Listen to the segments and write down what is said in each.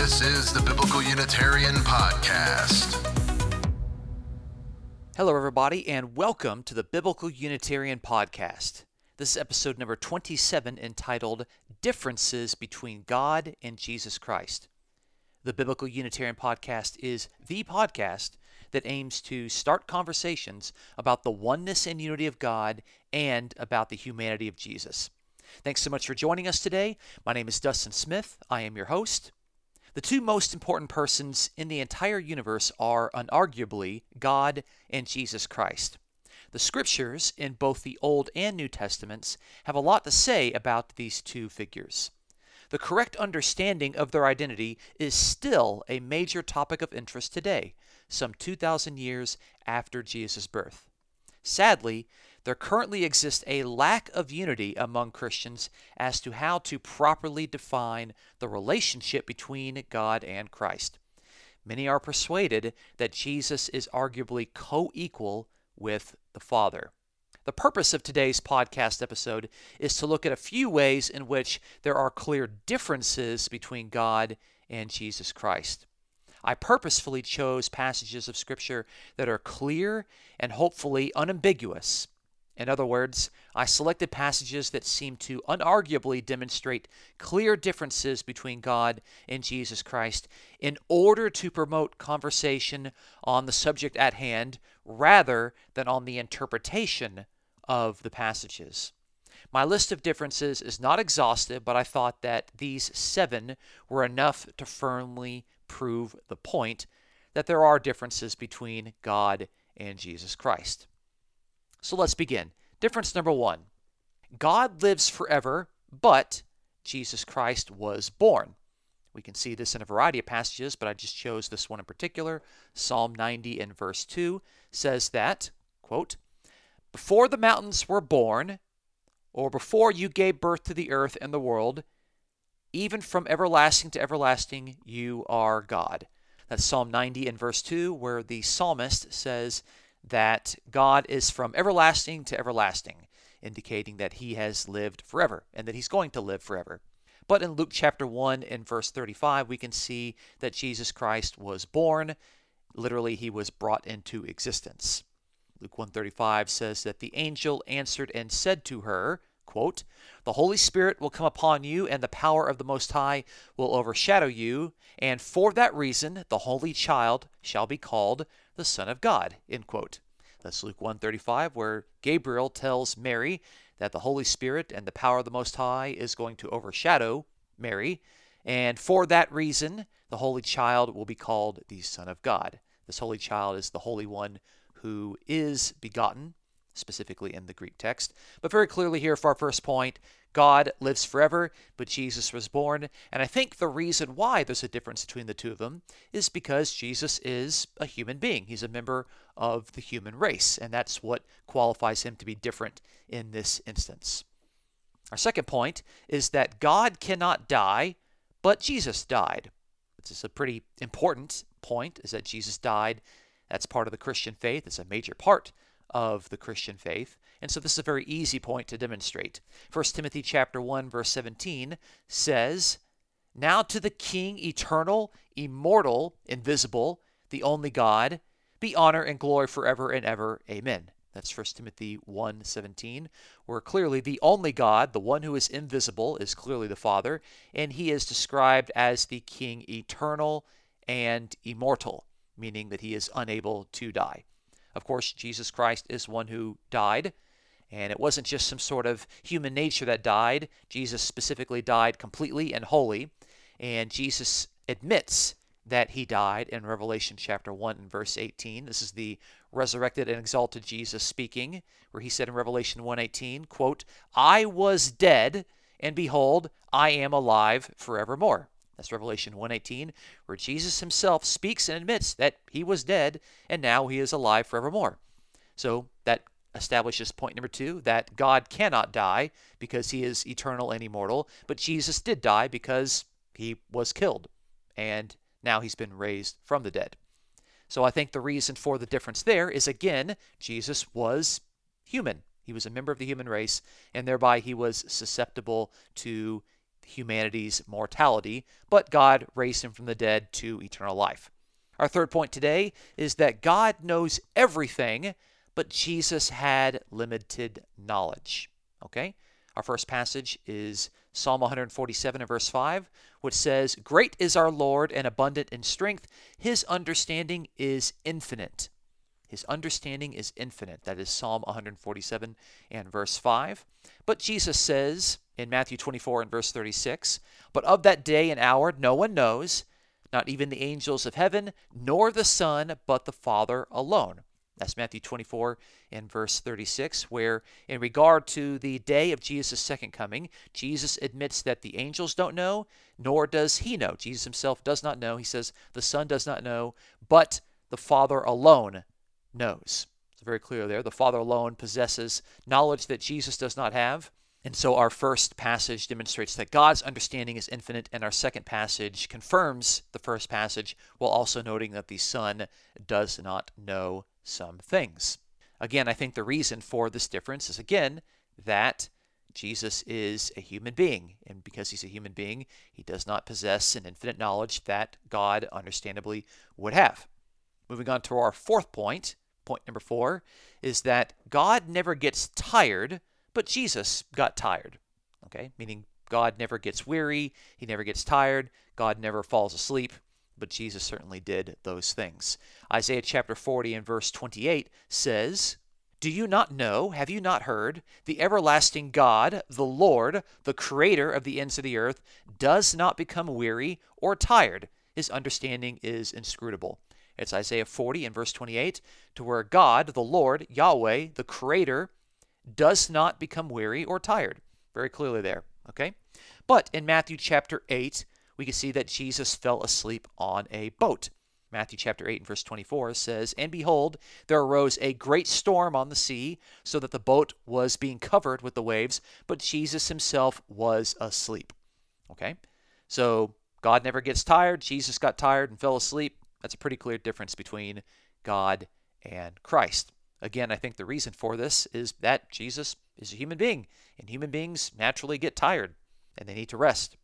This is the Biblical Unitarian Podcast. Hello, everybody, and welcome to the Biblical Unitarian Podcast. This is episode number 27 entitled Differences Between God and Jesus Christ. The Biblical Unitarian Podcast is the podcast that aims to start conversations about the oneness and unity of God and about the humanity of Jesus. Thanks so much for joining us today. My name is Dustin Smith. I am your host. The two most important persons in the entire universe are unarguably God and Jesus Christ. The scriptures in both the Old and New Testaments have a lot to say about these two figures. The correct understanding of their identity is still a major topic of interest today, some 2,000 years after Jesus' birth. Sadly, there currently exists a lack of unity among Christians as to how to properly define the relationship between God and Christ. Many are persuaded that Jesus is arguably co equal with the Father. The purpose of today's podcast episode is to look at a few ways in which there are clear differences between God and Jesus Christ. I purposefully chose passages of Scripture that are clear and hopefully unambiguous in other words, I selected passages that seem to unarguably demonstrate clear differences between God and Jesus Christ in order to promote conversation on the subject at hand rather than on the interpretation of the passages. My list of differences is not exhaustive, but I thought that these seven were enough to firmly prove the point that there are differences between God and Jesus Christ. So let's begin. Difference number one God lives forever, but Jesus Christ was born. We can see this in a variety of passages, but I just chose this one in particular. Psalm 90 and verse 2 says that, quote, Before the mountains were born, or before you gave birth to the earth and the world, even from everlasting to everlasting, you are God. That's Psalm 90 and verse 2, where the psalmist says that God is from everlasting to everlasting, indicating that he has lived forever and that he's going to live forever. But in Luke chapter 1 and verse 35, we can see that Jesus Christ was born. Literally, he was brought into existence. Luke 135 says that the angel answered and said to her, quote, The Holy Spirit will come upon you, and the power of the Most High will overshadow you, and for that reason the Holy Child shall be called the Son of God. End quote. That's Luke 135, where Gabriel tells Mary that the Holy Spirit and the power of the Most High is going to overshadow Mary, and for that reason the Holy Child will be called the Son of God. This Holy Child is the Holy One who is begotten, specifically in the Greek text. But very clearly here for our first point, God lives forever, but Jesus was born. And I think the reason why there's a difference between the two of them is because Jesus is a human being. He's a member of the human race, and that's what qualifies him to be different in this instance. Our second point is that God cannot die, but Jesus died. This is a pretty important point, is that Jesus died. That's part of the Christian faith. It's a major part of the Christian faith. And so this is a very easy point to demonstrate. 1 Timothy chapter 1 verse 17 says, "Now to the King eternal, immortal, invisible, the only God, be honor and glory forever and ever. Amen." That's 1 Timothy 1:17, where clearly the only God, the one who is invisible, is clearly the Father, and he is described as the King eternal and immortal, meaning that he is unable to die. Of course, Jesus Christ is one who died, and it wasn't just some sort of human nature that died. Jesus specifically died completely and wholly. And Jesus admits that he died in Revelation chapter 1 and verse 18. This is the resurrected and exalted Jesus speaking, where he said in Revelation 1:18, quote, "I was dead, and behold, I am alive forevermore." That's Revelation 1:18, where Jesus himself speaks and admits that he was dead and now he is alive forevermore. So that establishes point number two that God cannot die because he is eternal and immortal, but Jesus did die because he was killed and now he's been raised from the dead. So I think the reason for the difference there is again, Jesus was human. He was a member of the human race, and thereby he was susceptible to humanity's mortality, but God raised him from the dead to eternal life. Our third point today is that God knows everything, but Jesus had limited knowledge. Okay? Our first passage is Psalm 147 and verse 5, which says, Great is our Lord and abundant in strength. His understanding is infinite. His understanding is infinite. That is Psalm 147 and verse 5. But Jesus says in Matthew 24 and verse 36, But of that day and hour no one knows, not even the angels of heaven, nor the Son, but the Father alone. That's Matthew 24 and verse 36, where, in regard to the day of Jesus' second coming, Jesus admits that the angels don't know, nor does he know. Jesus himself does not know. He says the Son does not know, but the Father alone knows. It's very clear there. The Father alone possesses knowledge that Jesus does not have. And so our first passage demonstrates that God's understanding is infinite, and our second passage confirms the first passage while also noting that the Son does not know some things. Again, I think the reason for this difference is again that Jesus is a human being, and because he's a human being, he does not possess an infinite knowledge that God understandably would have. Moving on to our fourth point, point number four, is that God never gets tired, but Jesus got tired. Okay, meaning God never gets weary, he never gets tired, God never falls asleep but Jesus certainly did those things. Isaiah chapter 40 and verse 28 says, Do you not know, have you not heard, the everlasting God, the Lord, the creator of the ends of the earth, does not become weary or tired. His understanding is inscrutable. It's Isaiah 40 and verse 28, to where God, the Lord, Yahweh, the creator, does not become weary or tired. Very clearly there, okay? But in Matthew chapter 8, we can see that Jesus fell asleep on a boat. Matthew chapter 8 and verse 24 says, And behold, there arose a great storm on the sea, so that the boat was being covered with the waves, but Jesus himself was asleep. Okay? So God never gets tired. Jesus got tired and fell asleep. That's a pretty clear difference between God and Christ. Again, I think the reason for this is that Jesus is a human being, and human beings naturally get tired and they need to rest.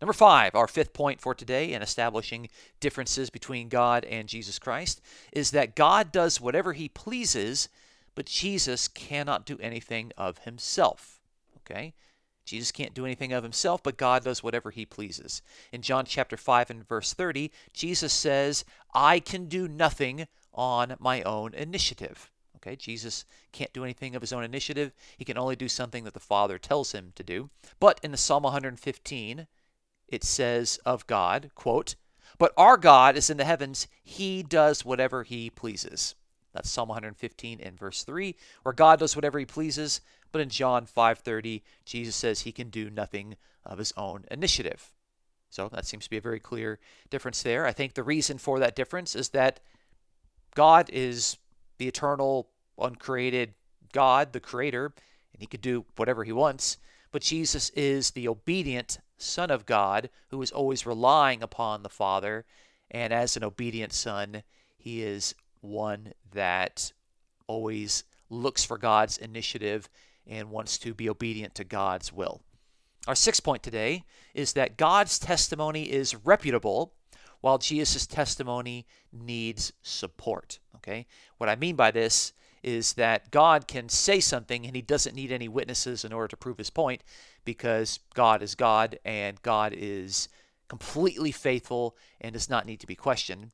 Number five, our fifth point for today in establishing differences between God and Jesus Christ is that God does whatever he pleases, but Jesus cannot do anything of himself. Okay? Jesus can't do anything of himself, but God does whatever he pleases. In John chapter 5 and verse 30, Jesus says, I can do nothing on my own initiative. Okay, Jesus can't do anything of his own initiative. He can only do something that the Father tells him to do. But in the Psalm 115, it says of God, quote, But our God is in the heavens, he does whatever he pleases. That's Psalm 115 and verse 3, where God does whatever he pleases, but in John 5:30, Jesus says he can do nothing of his own initiative. So that seems to be a very clear difference there. I think the reason for that difference is that God is the eternal, uncreated God, the creator, and he could do whatever he wants, but Jesus is the obedient Son of God who is always relying upon the Father. And as an obedient son, he is one that always looks for God's initiative and wants to be obedient to God's will. Our sixth point today is that God's testimony is reputable while Jesus' testimony needs support. Okay? What I mean by this is that God can say something and he doesn't need any witnesses in order to prove his point because God is God and God is completely faithful and does not need to be questioned.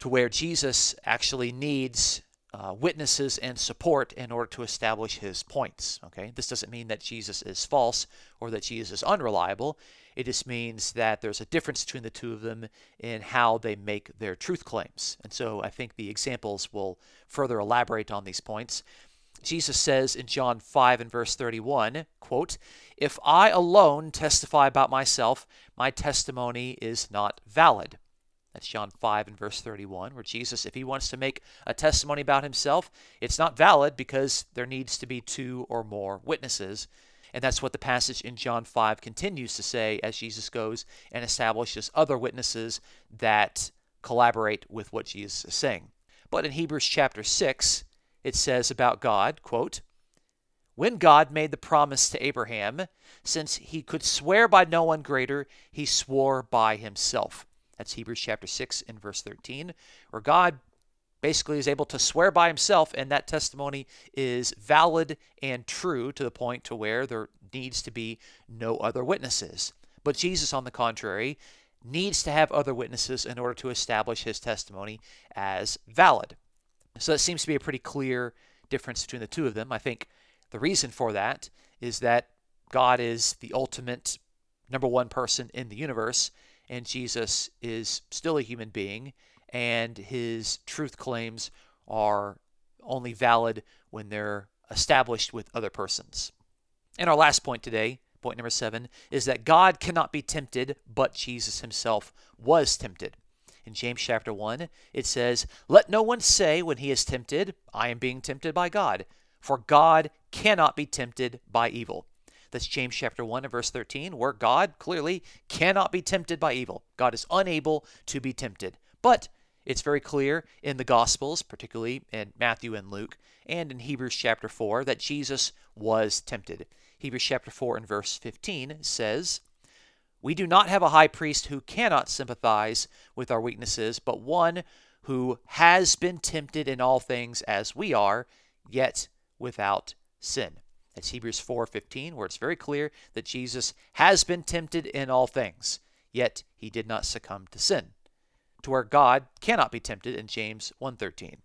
To where Jesus actually needs uh, witnesses and support in order to establish his points. Okay, this doesn't mean that Jesus is false or that Jesus is unreliable. It just means that there's a difference between the two of them in how they make their truth claims. And so I think the examples will further elaborate on these points. Jesus says in John 5 and verse 31, quote, If I alone testify about myself, my testimony is not valid. That's John 5 and verse 31, where Jesus, if he wants to make a testimony about himself, it's not valid because there needs to be two or more witnesses. And that's what the passage in John 5 continues to say as Jesus goes and establishes other witnesses that collaborate with what Jesus is saying. But in Hebrews chapter 6, it says about God, quote, when God made the promise to Abraham, since he could swear by no one greater, he swore by himself. That's Hebrews chapter 6 and verse 13, where God basically is able to swear by himself and that testimony is valid and true to the point to where there needs to be no other witnesses. But Jesus on the contrary needs to have other witnesses in order to establish his testimony as valid. So that seems to be a pretty clear difference between the two of them. I think the reason for that is that God is the ultimate number one person in the universe, and Jesus is still a human being, and his truth claims are only valid when they're established with other persons. And our last point today, point number seven, is that God cannot be tempted, but Jesus himself was tempted. In James chapter 1, it says, Let no one say when he is tempted, I am being tempted by God. For God cannot be tempted by evil. That's James chapter 1 and verse 13, where God clearly cannot be tempted by evil. God is unable to be tempted. But it's very clear in the Gospels, particularly in Matthew and Luke, and in Hebrews chapter 4, that Jesus was tempted. Hebrews chapter 4 and verse 15 says, We do not have a high priest who cannot sympathize with our weaknesses, but one who has been tempted in all things as we are, yet without sin. That's Hebrews 4:15 where it's very clear that Jesus has been tempted in all things, yet he did not succumb to sin. To where God cannot be tempted in James 1:13.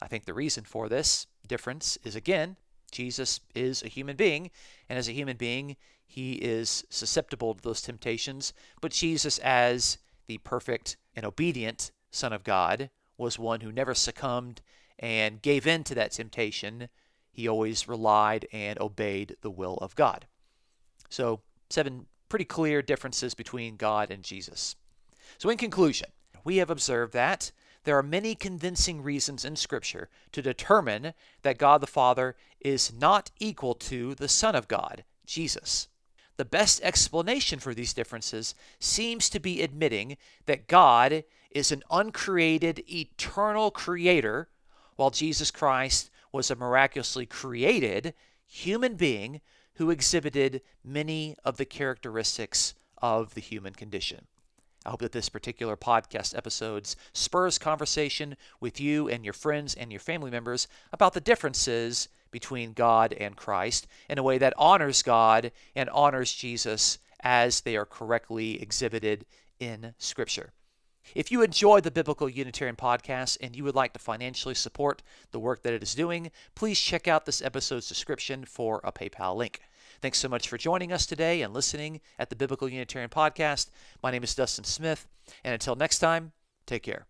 I think the reason for this difference is again, Jesus is a human being, and as a human being, he is susceptible to those temptations, but Jesus as the perfect and obedient Son of God was one who never succumbed and gave in to that temptation he always relied and obeyed the will of God. So, seven pretty clear differences between God and Jesus. So, in conclusion, we have observed that there are many convincing reasons in Scripture to determine that God the Father is not equal to the Son of God, Jesus. The best explanation for these differences seems to be admitting that God is an uncreated, eternal creator, while Jesus Christ was a miraculously created human being who exhibited many of the characteristics of the human condition. I hope that this particular podcast episode spurs conversation with you and your friends and your family members about the differences between God and Christ in a way that honors God and honors Jesus as they are correctly exhibited in Scripture. If you enjoy the Biblical Unitarian podcast and you would like to financially support the work that it is doing, please check out this episode's description for a PayPal link. Thanks so much for joining us today and listening at the Biblical Unitarian podcast. My name is Dustin Smith, and until next time, take care.